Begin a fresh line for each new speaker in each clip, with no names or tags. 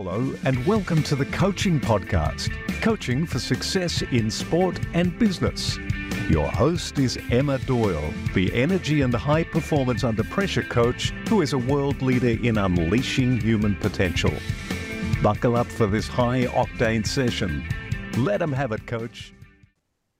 Hello, and welcome to the Coaching Podcast Coaching for Success in Sport and Business. Your host is Emma Doyle, the energy and high performance under pressure coach who is a world leader in unleashing human potential. Buckle up for this high octane session. Let them have it, coach.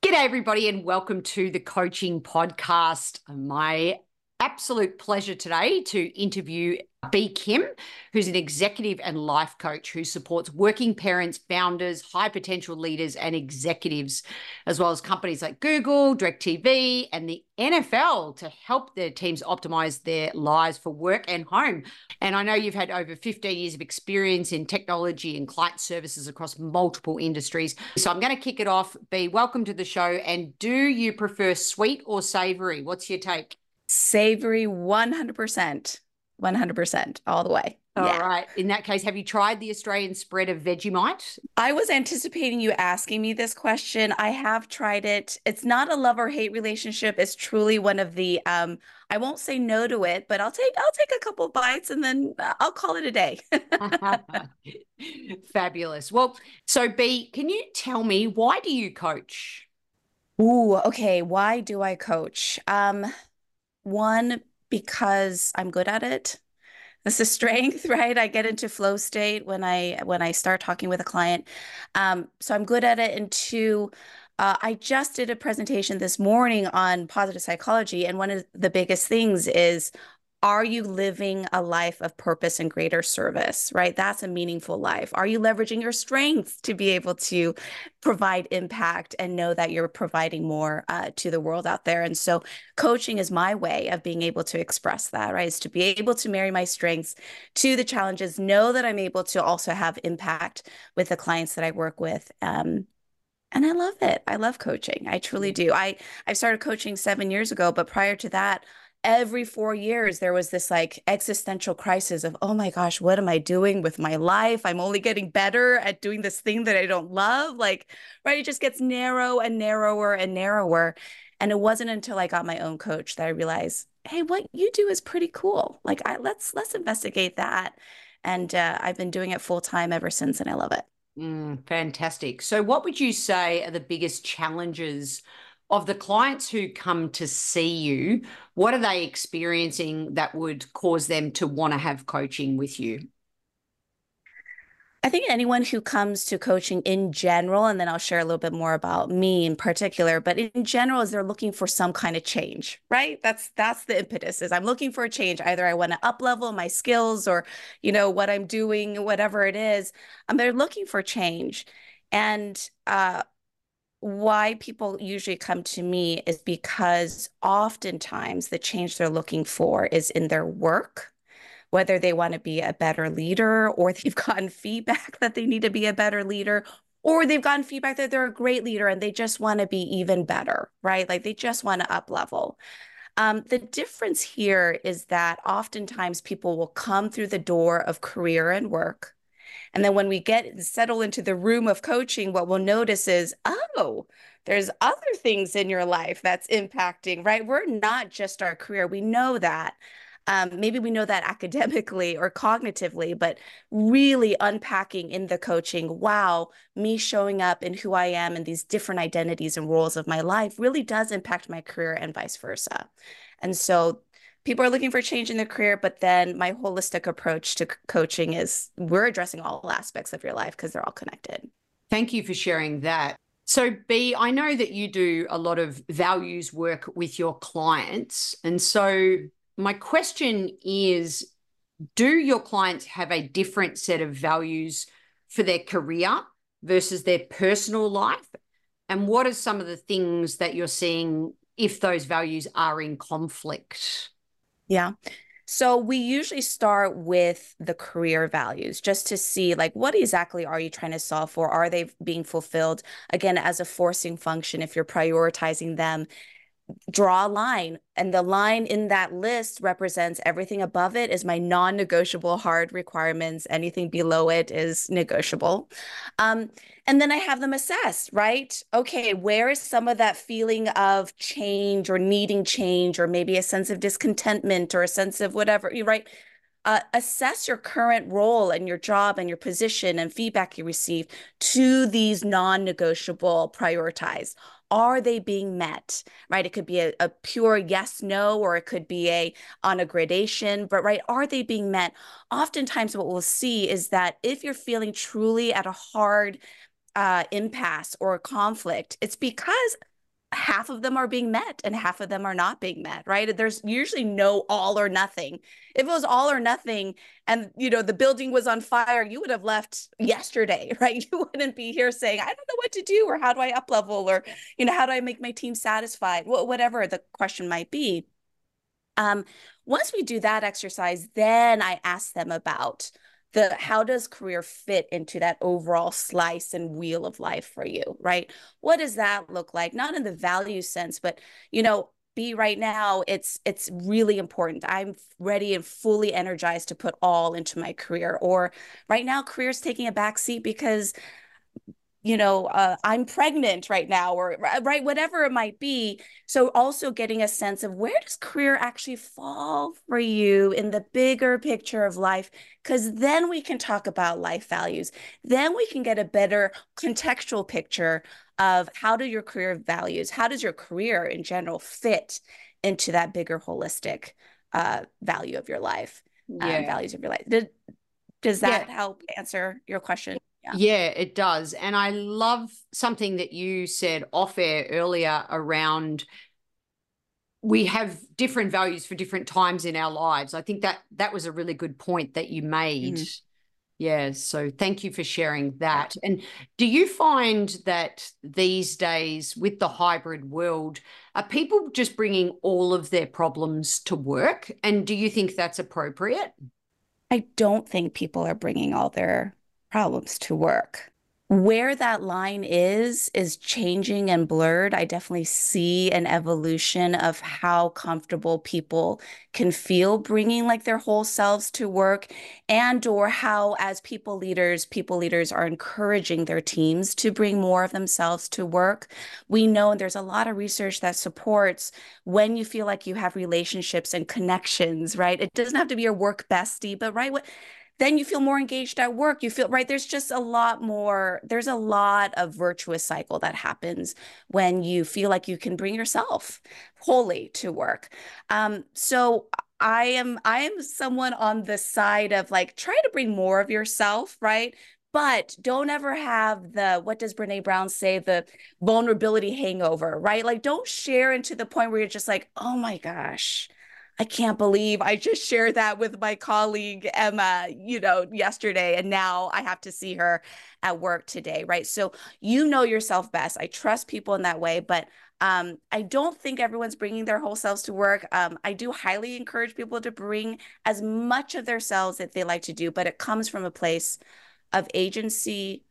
G'day, everybody, and welcome to the Coaching Podcast. My absolute pleasure today to interview Bea Kim, who's an executive and life coach who supports working parents, founders, high potential leaders, and executives, as well as companies like Google, DirecTV, and the NFL to help their teams optimize their lives for work and home. And I know you've had over 15 years of experience in technology and client services across multiple industries. So I'm going to kick it off. Bea, welcome to the show. And do you prefer sweet or savory? What's your take?
Savory 100%. 100% all the way.
All yeah. right. In that case, have you tried the Australian spread of Vegemite?
I was anticipating you asking me this question. I have tried it. It's not a love or hate relationship. It's truly one of the um I won't say no to it, but I'll take I'll take a couple bites and then I'll call it a day.
Fabulous. Well, so Bea, can you tell me why do you coach?
Ooh, okay. Why do I coach? Um one because I'm good at it. That's a strength, right? I get into flow state when I when I start talking with a client. Um, so I'm good at it. And two, uh, I just did a presentation this morning on positive psychology, and one of the biggest things is are you living a life of purpose and greater service right that's a meaningful life are you leveraging your strengths to be able to provide impact and know that you're providing more uh, to the world out there and so coaching is my way of being able to express that right is to be able to marry my strengths to the challenges know that i'm able to also have impact with the clients that i work with um, and I love it. I love coaching. I truly do. I I started coaching 7 years ago, but prior to that, every four years there was this like existential crisis of oh my gosh what am i doing with my life? I'm only getting better at doing this thing that i don't love. Like right it just gets narrow and narrower and narrower. And it wasn't until i got my own coach that i realized hey what you do is pretty cool. Like I, let's let's investigate that. And uh, i've been doing it full time ever since and i love it.
Mm, fantastic. So what would you say are the biggest challenges of the clients who come to see you, what are they experiencing that would cause them to want to have coaching with you?
I think anyone who comes to coaching in general, and then I'll share a little bit more about me in particular, but in general, is they're looking for some kind of change, right? That's that's the impetus. Is I'm looking for a change. Either I want to up level my skills, or you know what I'm doing, whatever it is. Um, they're looking for change, and uh, why people usually come to me is because oftentimes the change they're looking for is in their work, whether they want to be a better leader or they've gotten feedback that they need to be a better leader or they've gotten feedback that they're a great leader and they just want to be even better, right? Like they just want to up level. Um, the difference here is that oftentimes people will come through the door of career and work and then when we get and settle into the room of coaching, what we'll notice is, oh, there's other things in your life that's impacting, right? We're not just our career. We know that. Um, maybe we know that academically or cognitively, but really unpacking in the coaching, wow, me showing up in who I am and these different identities and roles of my life really does impact my career and vice versa. And so people are looking for change in their career, but then my holistic approach to coaching is we're addressing all aspects of your life because they're all connected.
Thank you for sharing that. So, Bea i know that you do a lot of values work with your clients. And so, my question is Do your clients have a different set of values for their career versus their personal life? And what are some of the things that you're seeing if those values are in conflict?
Yeah. So we usually start with the career values just to see like what exactly are you trying to solve for? Are they being fulfilled? Again, as a forcing function, if you're prioritizing them draw a line and the line in that list represents everything above it is my non-negotiable hard requirements. Anything below it is negotiable. Um, and then i have them assess right? Okay where is some of that feeling of change or needing change or maybe a sense of discontentment or a sense of whatever You right? Uh, assess your current role and your job and your position and feedback you receive to these non-negotiable prioritized are they being met right? It could be a, a, pure yes no or it could be a on a gradation but right are they being met? Oftentimes what we'll see is that if you're feeling truly at a hard uh, impasse or a conflict it's because half of them are being met and half of them are not being met right? There's usually no all or nothing. If it was all or nothing and you know the building was on fire you would have left yesterday right? You wouldn't be here saying i don't know what to do or how do i up level or you know how do i make my team satisfied? Whatever the question might be. Um, once we do that exercise then i ask them about the how does career fit into that overall slice and wheel of life for you right? What does that look like? Not in the value sense but you know be right now it's it's really important. I'm ready and fully energized to put all into my career or right now career's taking a back seat because you know, uh, I'm pregnant right now, or right, whatever it might be. So, also getting a sense of where does career actually fall for you in the bigger picture of life? Because then we can talk about life values. Then we can get a better contextual picture of how do your career values, how does your career in general fit into that bigger holistic uh, value of your life, yeah. um, values of your life. Did, does that yeah. help answer your question?
Yeah. yeah, it does. And I love something that you said off air earlier around we have different values for different times in our lives. I think that that was a really good point that you made. Mm. Yeah, so thank you for sharing that. And do you find that these days with the hybrid world, are people just bringing all of their problems to work? And do you think that's appropriate?
I don't think people are bringing all their problems to work. Where that line is, is changing and blurred. I definitely see an evolution of how comfortable people can feel bringing like their whole selves to work and or how as people leaders, people leaders are encouraging their teams to bring more of themselves to work. We know and there's a lot of research that supports when you feel like you have relationships and connections, right? It doesn't have to be your work bestie, but right, what then you feel more engaged at work you feel right there's just a lot more there's a lot of virtuous cycle that happens when you feel like you can bring yourself wholly to work. Um, so i am i am someone on the side of like try to bring more of yourself right? But don't ever have the what does Brené Brown say? The vulnerability hangover right? Like don't share into the point where you're just like oh my gosh I can't believe I just shared that with my colleague Emma, you know, yesterday. And now I have to see her at work today. Right. So you know yourself best. I trust people in that way. But um, I don't think everyone's bringing their whole selves to work. Um, I do highly encourage people to bring as much of their selves that they like to do, but it comes from a place of agency,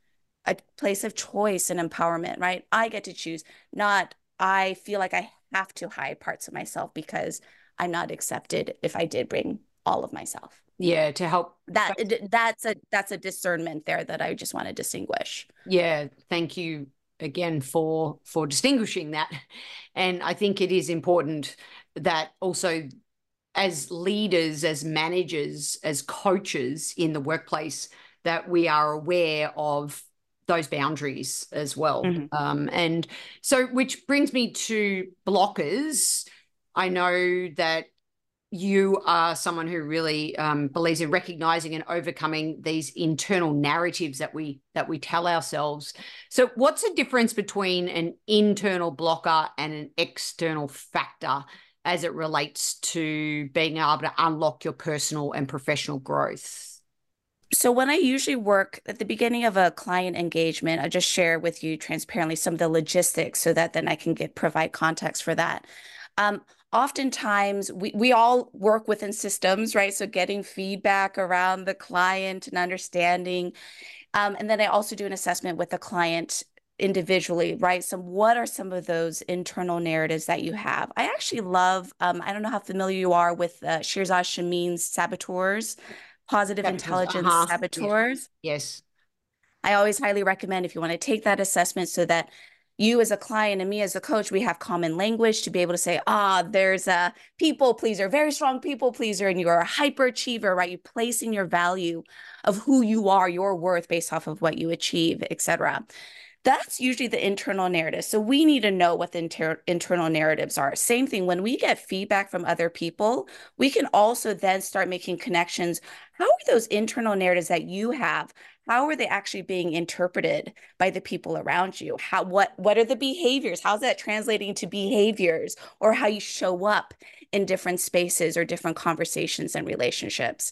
a place of choice and empowerment, right? I get to choose, not I feel like I have to hide parts of myself because I'm not accepted if I did bring all of myself.
Yeah, to help
that that's a that's a discernment there that I just want to distinguish.
Yeah, thank you again for for distinguishing that. And I think it is important that also as leaders, as managers, as coaches in the workplace that we are aware of those boundaries as well. Mm-hmm. Um, and so, which brings me to blockers I know that you are someone who really um, believes in recognizing and overcoming these internal narratives that we that we tell ourselves. So, what's the difference between an internal blocker and an external factor as it relates to being able to unlock your personal and professional growth?
So, when I usually work at the beginning of a client engagement, I just share with you transparently some of the logistics so that then I can get provide context for that. Um, oftentimes we, we all work within systems, right? So getting feedback around the client and understanding. Um, and then I also do an assessment with the client individually, right? So what are some of those internal narratives that you have? I actually love, um, I don't know how familiar you are with uh, Shirzad Chamine's saboteurs, positive intelligence uh-huh. saboteurs.
Yes. yes.
I always highly recommend if you want to take that assessment so that you as a client and me as a coach, we have common language to be able to say, ah, there's a people pleaser, very strong people pleaser, and you're a hyperachiever, right? You're placing your value of who you are, your worth based off of what you achieve, etc. That's usually the internal narrative. So we need to know what the inter- internal narratives are. Same thing when we get feedback from other people, we can also then start making connections. How are those internal narratives that you have? How are they actually being interpreted by the people around you? How what what are the behaviors? How's that translating to behaviors or how you show up in different spaces or different conversations and relationships?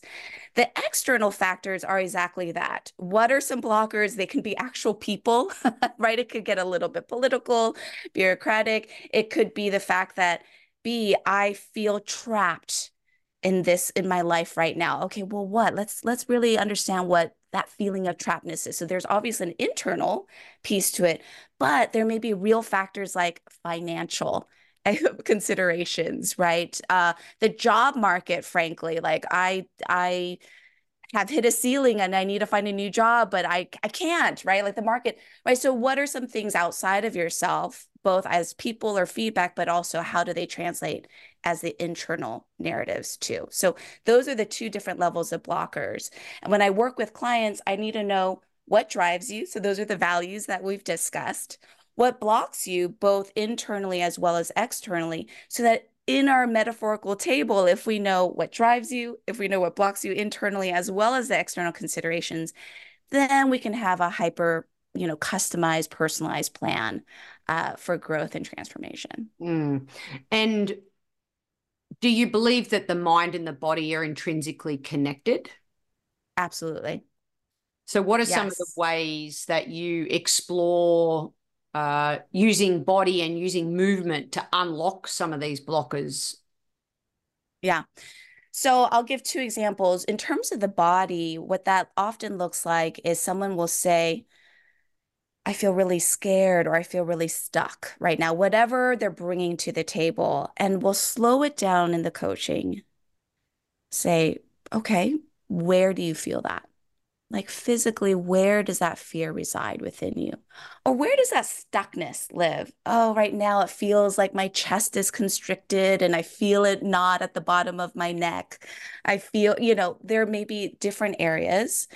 The external factors are exactly that. What are some blockers? They can be actual people right? It could get a little bit political bureaucratic. It could be the fact that Bea i feel trapped in this in my life right now. Okay well what? Let's let's really understand what that feeling of trappedness is so there's obviously an internal piece to it but there may be real factors like financial considerations right uh the job market frankly like i i have hit a ceiling and I need to find a new job, but I I can't, right? Like the market, right? So what are some things outside of yourself, both as people or feedback, but also how do they translate as the internal narratives too? So those are the two different levels of blockers. And when I work with clients, I need to know what drives you. So those are the values that we've discussed. What blocks you both internally as well as externally so that in our metaphorical table, if we know what drives you, if we know what blocks you internally as well as the external considerations, then we can have a hyper, you know, customized, personalized plan uh, for growth and transformation.
Mm. And do you believe that the mind and the body are intrinsically connected?
Absolutely.
So, what are yes. some of the ways that you explore uh, using body and using movement to unlock some of these blockers?
Yeah. So I'll give two examples. In terms of the body, what that often looks like is someone will say, I feel really scared or I feel really stuck right now, whatever they're bringing to the table. And we'll slow it down in the coaching. Say, okay, where do you feel that? Like physically, where does that fear reside within you? Or where does that stuckness live? Oh, right now it feels like my chest is constricted and I feel it knot at the bottom of my neck. I feel, you know, there may be different areas.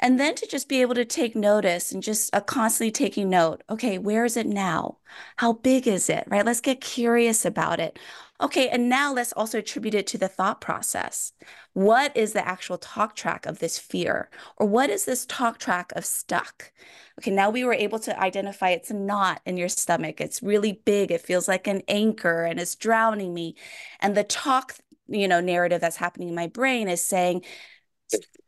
And then to just be able to take notice and just constantly taking note. Okay, where is it now? How big is it? Right? Let's get curious about it. Okay, and now let's also attribute it to the thought process. What is the actual talk track of this fear? Or what is this talk track of stuck? Okay, now we were able to identify it's a knot in your stomach. It's really big. It feels like an anchor and it's drowning me. And the talk, you know, narrative that's happening in my brain is saying,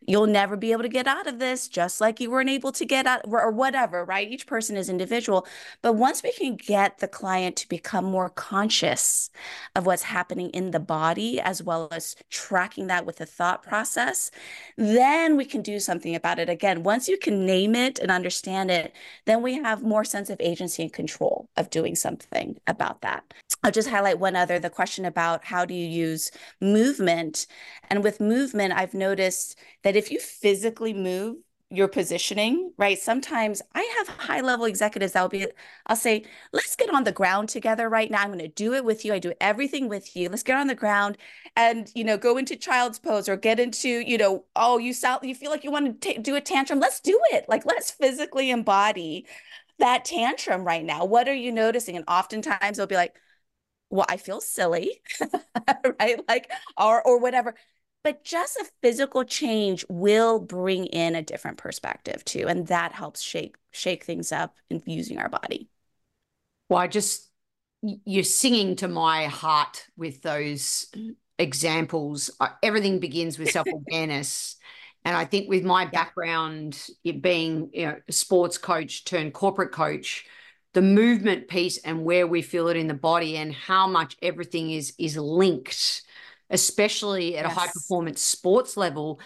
you'll never be able to get out of this just like you weren't able to get out or whatever right? Each person is individual. But once we can get the client to become more conscious of what's happening in the body as well as tracking that with the thought process then we can do something about it. Again once you can name it and understand it then we have more sense of agency and control of doing something about that. I'll just highlight one other the question about how do you use movement? And with movement i've noticed that if you physically move your positioning, right? Sometimes I have high level executives that will be, I'll say, let's get on the ground together right now. I'm going to do it with you. I do everything with you. Let's get on the ground and, you know, go into child's pose or get into, you know, oh, you sound, you feel like you want to do a tantrum. Let's do it. Like, let's physically embody that tantrum right now. What are you noticing? And oftentimes they'll be like, well, I feel silly, right? Like, or, or whatever but just a physical change will bring in a different perspective too and that helps shake shake things up in using our body.
Well i just you're singing to my heart with those examples. Everything begins with self-awareness. And i think with my background being you know a sports coach turned corporate coach the movement piece and where we feel it in the body and how much everything is is linked especially at yes. a high performance sports level,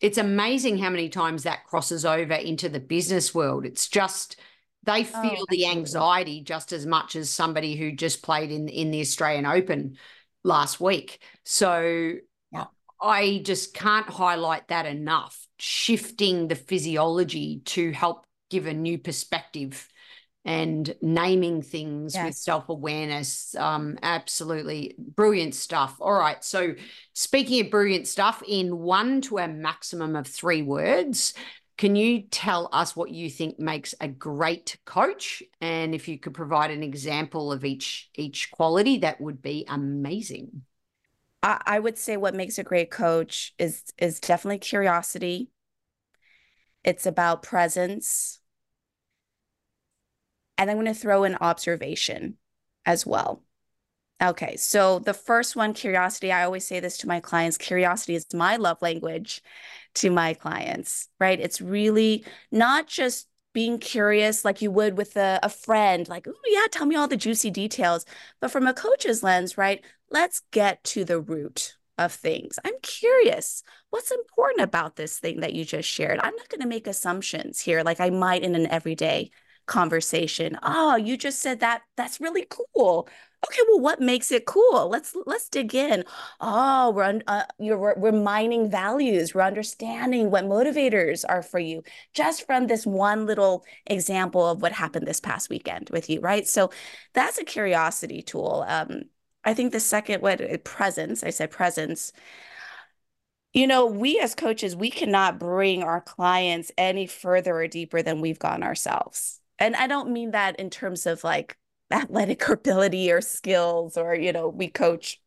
it's amazing how many times that crosses over into the business world. It's just they oh, feel oh, the anxiety just as much as somebody who just played in in the Australian Open last week. So yeah. I just can't highlight that enough. Shifting the physiology to help give a new perspective and naming things
Yes.
with self awareness. Um, absolutely brilliant stuff. All right. So, speaking of brilliant stuff, in one to a maximum of three words, can you tell us what you think makes a great coach? And if you could provide an example of each each quality, that would be amazing.
I, I would say what makes a great coach is is definitely curiosity. It's about presence. And I'm going to throw in observation as well. Okay, so the first one, curiosity, I always say this to my clients curiosity is my love language to my clients, right? It's really not just being curious like you would with a, a friend, like, oh, yeah, tell me all the juicy details. But from a coach's lens, right? Let's get to the root of things. I'm curious. What's important about this thing that you just shared? I'm not going to make assumptions here like I might in an everyday conversation. Oh, you just said that. That's really cool. Okay, well, what makes it cool? Let's let's dig in. Oh, we're uh, you're we're, we're mining values. We're understanding what motivators are for you just from this one little example of what happened this past weekend with you, right? So that's a curiosity tool. Um, I think the second what presence. I said presence. You know, we as coaches, we cannot bring our clients any further or deeper than we've gone ourselves. And I don't mean that in terms of like athletic ability or skills or you know we coach.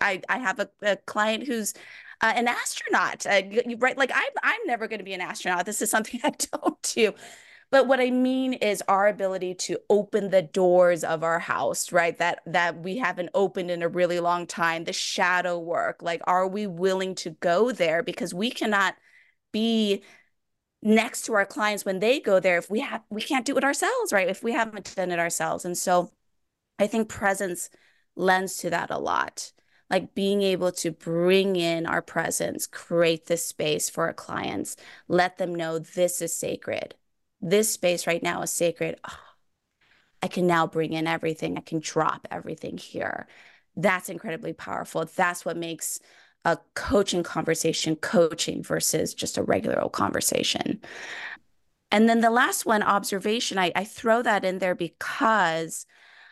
I i have a, a client who's uh, an astronaut. Uh, right like i'm i'm never going to be an astronaut. This is something i don't do. But what i mean is our ability to open the doors of our house right that that we haven't opened in a really long time the shadow work like are we willing to go there? Because we cannot be next to our clients when they go there if we have we can't do it ourselves right? If we haven't done it ourselves. And so i think presence lends to that a lot. Like being able to bring in our presence create this space for our clients let them know this is sacred. This space right now is sacred. Oh, i can now bring in everything. I can drop everything here. That's incredibly powerful. That's what makes a coaching conversation coaching versus just a regular old conversation. And then the last one, observation, I, I throw that in there because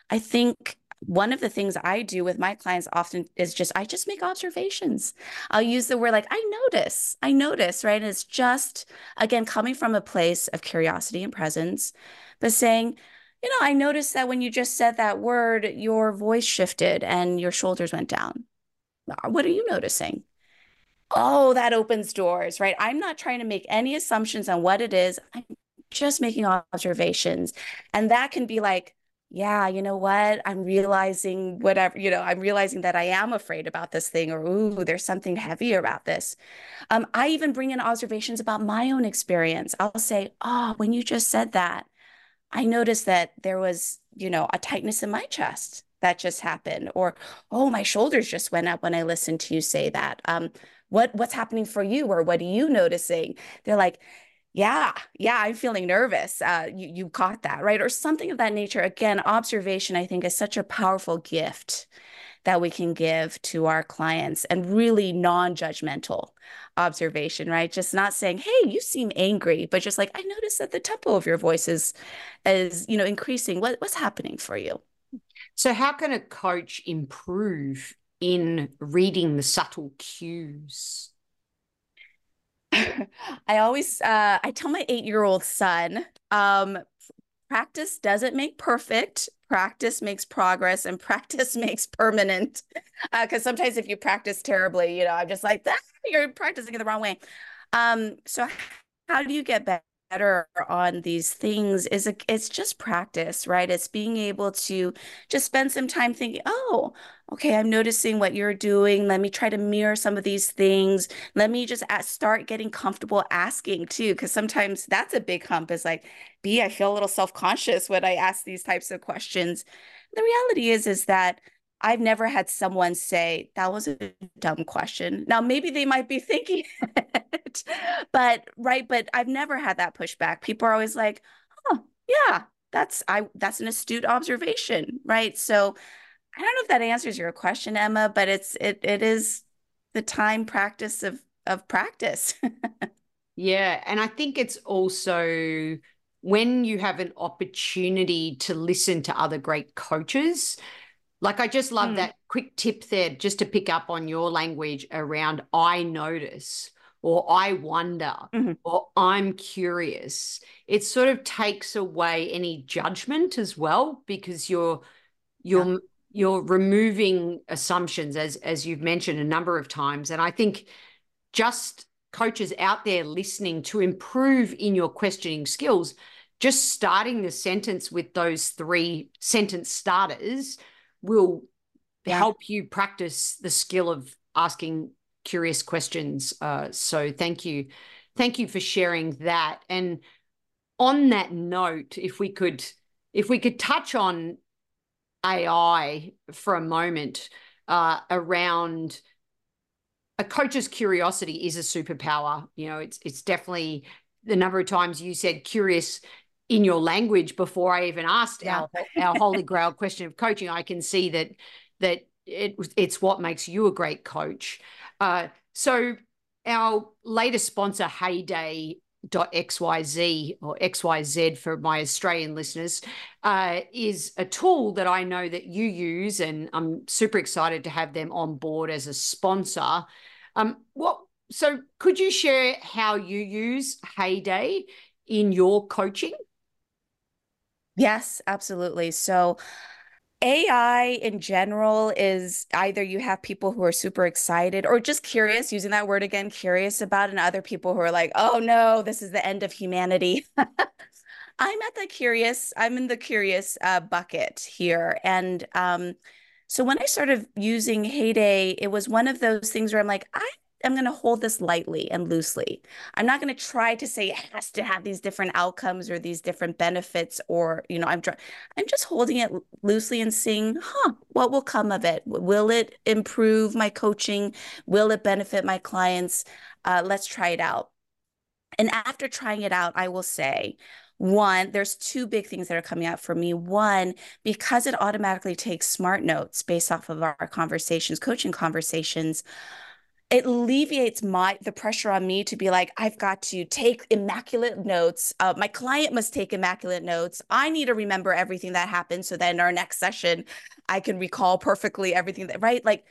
I think one of the things I do with my clients often is just I just make observations. I'll use the word like I notice. I notice, right? And it's just again coming from a place of curiosity and presence, but saying, you know, I noticed that when you just said that word, your voice shifted and your shoulders went down. What are you noticing? Oh, that opens doors, right? I'm not trying to make any assumptions on what it is. I'm just making observations. And that can be like, yeah, you know what? I'm realizing whatever, you know, I'm realizing that I am afraid about this thing, or ooh, there's something heavy about this. Um, I even bring in observations about my own experience. I'll say, oh, when you just said that, I noticed that there was, you know, a tightness in my chest that just happened or oh my shoulders just went up when i listened to you say that. Um what what's happening for you? Or what are you noticing? They're like yeah yeah i'm feeling nervous. Uh you you caught that right? Or something of that nature. Again observation i think is such a powerful gift that we can give to our clients and really non-judgmental observation right? Just not saying hey you seem angry but just like i noticed that the tempo of your voice is is you know increasing. What, what's happening for you
so, how can a coach improve in reading the subtle cues?
I always uh, I tell my eight year old son, um, practice doesn't make perfect. Practice makes progress, and practice makes permanent. Because uh, sometimes if you practice terribly, you know, I'm just like, ah, you're practicing it the wrong way. Um, so how do you get better? Better on these things is a, it's just practice, right? It's being able to just spend some time thinking, oh, okay, I'm noticing what you're doing. Let me try to mirror some of these things. Let me just start getting comfortable asking too, because sometimes that's a big hump. Is like, Bea, I feel a little self conscious when I ask these types of questions. The reality is, is that I've never had someone say that was a dumb question. Now, maybe they might be thinking it, but right, but I've never had that pushback. People are always like, "Oh, yeah, that's I that's an astute observation." Right? So, I don't know if that answers your question, Emma, but it's it it is the time practice of of practice.
yeah, and I think it's also when you have an opportunity to listen to other great coaches, like I just love mm. that quick tip there, just to pick up on your language around I notice or I wonder mm-hmm. or I'm curious. It sort of takes away any judgment as well because you're you're yeah. you're removing assumptions as as you've mentioned a number of times. And I think just coaches out there listening to improve in your questioning skills, just starting the sentence with those three sentence starters will yeah. help you practice the skill of asking curious questions. Uh, so thank you. Thank you for sharing that. And on that note, if we could if we could touch on AI for a moment uh, around a coach's curiosity is a superpower. You know, it's it's definitely the number of times you said curious in your language before I even asked yeah. our our holy grail question of coaching. I can see that that it it's what makes you a great coach. Uh, so our latest sponsor, Heyday xyz or xyz for my australian listeners uh, is a tool that i know that you use and i'm super excited to have them on board as a sponsor um, what so could you share how you use heyday in your coaching
yes absolutely so AI in general is either you have people who are super excited or just curious, using that word again, curious about, and other people who are like, oh no, this is the end of humanity. I'm at the curious, I'm in the curious uh, bucket here. And um, so when I started using Heyday, it was one of those things where I'm like, I I'm going to hold this lightly and loosely. I'm not going to try to say it has to have these different outcomes or these different benefits or, you know, I'm I'm just holding it loosely and seeing, huh, what will come of it? Will it improve my coaching? Will it benefit my clients? Uh, let's try it out. And after trying it out, I will say, one, there's two big things that are coming out for me. One, because it automatically takes smart notes based off of our conversations, coaching conversations, it alleviates my the pressure on me to be like i've got to take immaculate notes uh, my client must take immaculate notes. I need to remember everything that happened so that in our next session i can recall perfectly everything that right? Like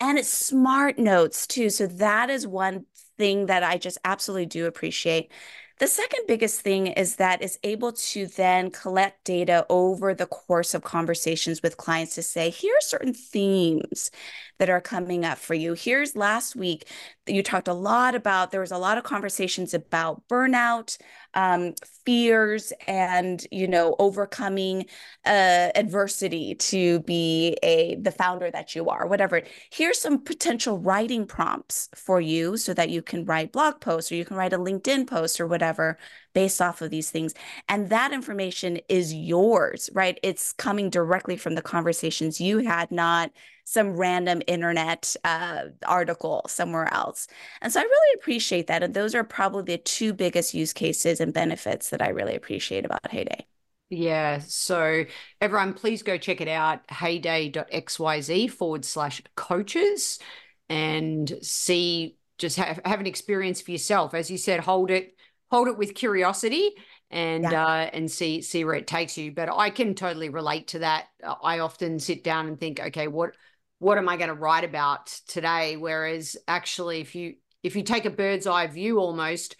and it's smart notes too. So that is one thing that i just absolutely do appreciate the second biggest thing is that is able to then collect data over the course of conversations with clients to say, here are certain themes that are coming up for you. Here's last week, you talked a lot about, there was a lot of conversations about burnout, um, fears, and, you know, overcoming uh, adversity to be a the founder that you are, whatever. Here's some potential writing prompts for you so that you can write blog posts or you can write a LinkedIn post or whatever based off of these things. And that information is yours, right? It's coming directly from the conversations you had, not some random internet uh, article somewhere else. And so I really appreciate that. And those are probably the two biggest use cases and benefits that I really appreciate about Heyday.
Yeah. So everyone, please go check it out heyday.xyz forward slash coaches and see, just have, have an experience for yourself. As you said, hold it, hold it with curiosity and yeah. uh, and see see where it takes you. But I can totally relate to that. I often sit down and think, okay, what what am I going to write about today? Whereas actually, if you if you take a bird's eye view, almost,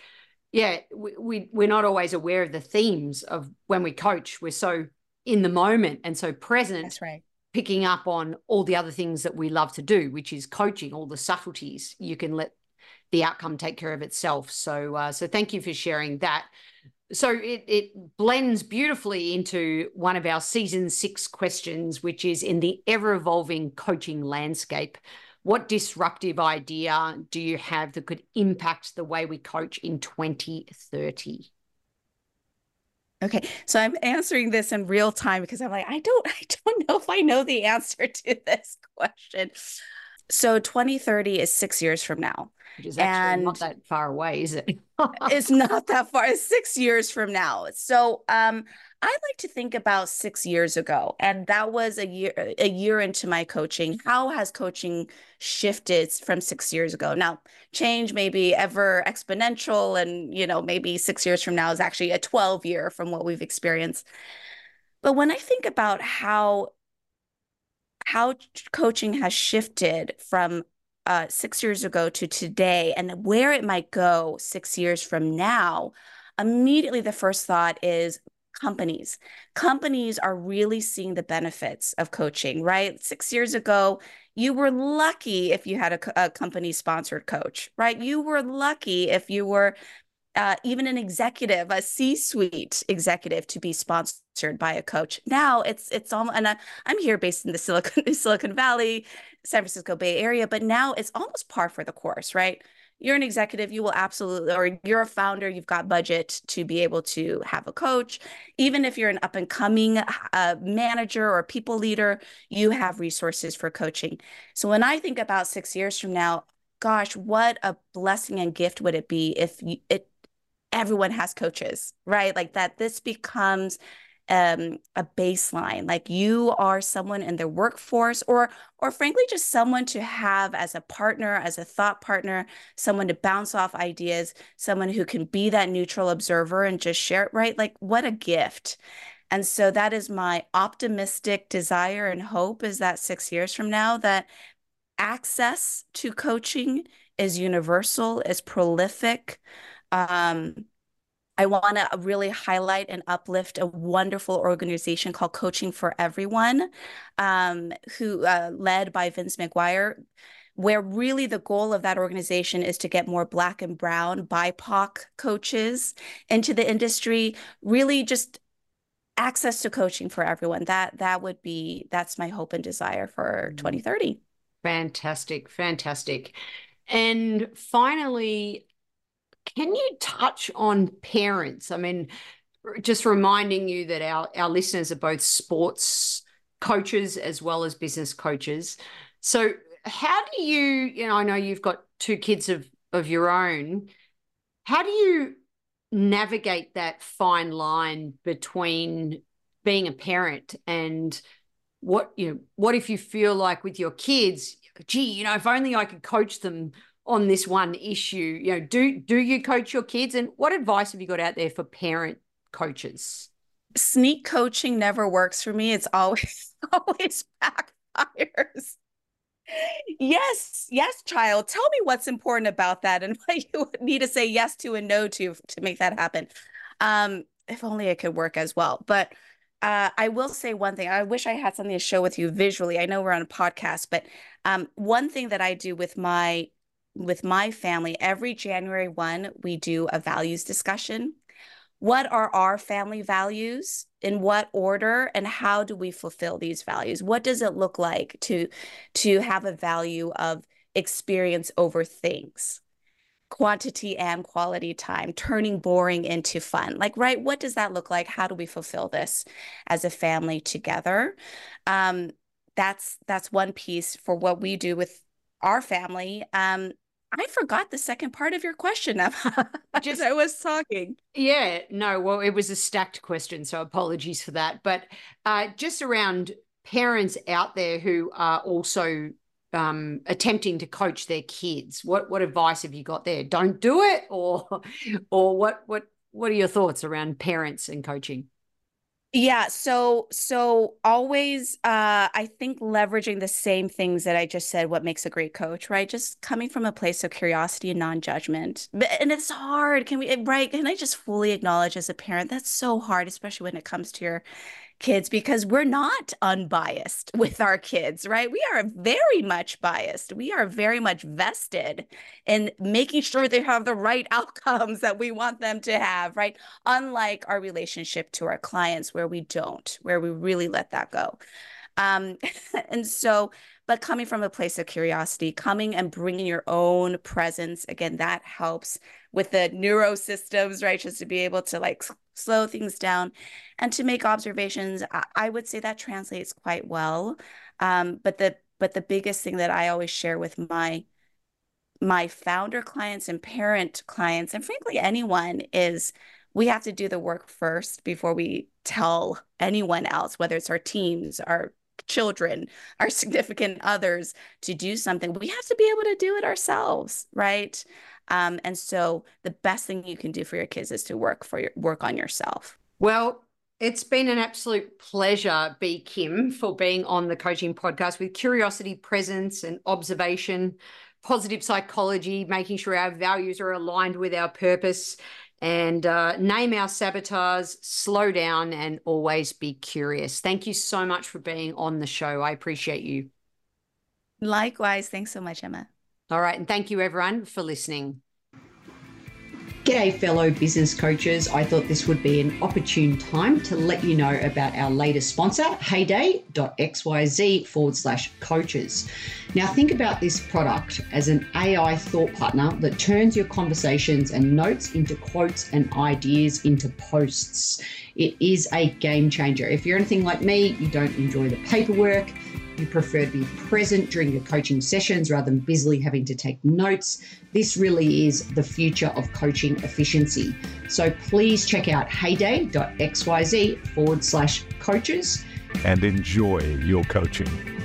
yeah, we, we we're not always aware of the themes of when we coach. We're so in the moment and so present.
That's right.
Picking up on all the other things that we love to do, which is coaching, all the subtleties. You can let the outcome take care of itself. So, uh, so thank you for sharing that so it, it blends beautifully into one of our season six questions, which is in the ever evolving coaching landscape. What disruptive idea do you have that could impact the way we coach in 2030?
Okay, so I'm answering this in real time because I'm like, I don't, I don't know if I know the answer to this question. So 2030 is six years from now.
Which is actually and not that far away, is it?
it's not that far. It's six years from now. So um, I like to think about six years ago, and that was a year a year into my coaching. How has coaching shifted from six years ago? Now, change may be ever exponential, and you know, maybe six years from now is actually a 12 year from what we've experienced. But when I think about how how coaching has shifted from uh, six years ago to today and where it might go six years from now, immediately the first thought is companies. Companies are really seeing the benefits of coaching, right? Six years ago, you were lucky if you had a, a company sponsored coach, right? You were lucky if you were uh, even an executive, a C-suite executive, to be sponsored by a coach. Now it's it's almost, and I, I'm here based in the Silicon Silicon Valley, San Francisco Bay Area, but now it's almost par for the course, right? You're an executive, you will absolutely, or you're a founder, you've got budget to be able to have a coach. Even if you're an up and coming uh, manager or people leader, you have resources for coaching. So when I think about six years from now, gosh, what a blessing and gift would it be if you, it everyone has coaches, right? Like that this becomes um, a baseline. Like you are someone in the workforce or or frankly just someone to have as a partner as a thought partner someone to bounce off ideas someone who can be that neutral observer and just share it right? Like what a gift. And so that is my optimistic desire and hope is that 6 years from now that access to coaching is universal is prolific um, I want to really highlight and uplift a wonderful organization called Coaching for Everyone, um, who uh, led by Vince McGuire, where really the goal of that organization is to get more Black and Brown BIPOC coaches into the industry. Really, just access to coaching for everyone. That that would be that's my hope and desire for 2030. Mm-hmm.
Fantastic, fantastic. And finally, can you touch on parents? I mean, just reminding you that our, our listeners are both sports coaches as well as business coaches. So, how do you, you know, I know you've got two kids of, of your own. How do you navigate that fine line between being a parent and what you know what if you feel like with your kids gee you know if only i could coach them on this one issue you know do do you coach your kids? And what advice have you got out there for parent coaches?
Sneak coaching never works for me. It's always always backfires. Yes yes child. Tell me what's important about that and what you need to say yes to and no to to make that happen. Um if only it could work as well. But uh, I will say one thing. I wish I had something to show with you visually. I know we're on a podcast, but um, one thing that I do with my with my family, every January 1, we do a values discussion. What are our family values? In what order and how do we fulfill these values? What does it look like to to have a value of experience over things? Quantity and quality time, turning boring into fun. Like, right, what does that look like? How do we fulfill this as a family together? Um, that's that's one piece for what we do with our family. Um, I forgot the second part of your question Emma. just I was talking.
Yeah, no, well, it was a stacked question, so apologies for that. But uh, just around parents out there who are also um, attempting to coach their kids, what what advice have you got there? Don't do it, or or what what what are your thoughts around parents and coaching?
Yeah, so so always uh I think leveraging the same things that I just said what makes a great coach, right? Just coming from a place of curiosity and non-judgment. But and it's hard. Can we right? Can I just fully acknowledge as a parent that's so hard especially when it comes to your kids because we're not unbiased with our kids, right? We are very much biased. We are very much vested in making sure they have the right outcomes that we want them to have, right? Unlike our relationship to our clients, where we don't, where we really let that go. Um, and so, but coming from a place of curiosity, coming and bringing your own presence, again, that helps with the neuro systems, right? Just to be able to like slow things down and to make observations I, would say that translates quite well um, but the but the biggest thing that i always share with my my founder clients and parent clients and frankly anyone is we have to do the work first before we tell anyone else, whether it's our teams, our children, our significant others, to do something. We have to be able to do it ourselves, right? Um, and so the best thing you can do for your kids is to work for your work on yourself.
Well, it's been an absolute pleasure, Bea Kim, for being on the coaching podcast with curiosity, presence, and observation, positive psychology, making sure our values are aligned with our purpose, and uh, name our saboteurs, slow down, and always be curious. Thank you so much for being on the show. I appreciate you.
Likewise. Thanks so much, Emma.
All right. And thank you, everyone, for listening.
G'day, fellow business coaches. I thought this would be an opportune time to let you know about our latest sponsor, heyday.xyz forward slash coaches. Now, think about this product as an AI thought partner that turns your conversations and notes into quotes and ideas into posts. It is a game changer. If you're anything like me, you don't enjoy the paperwork you prefer to be present during your coaching sessions rather than busily having to take notes. This really is the future of coaching efficiency. So please check out heyday.xyz forward slash coaches
and enjoy your coaching.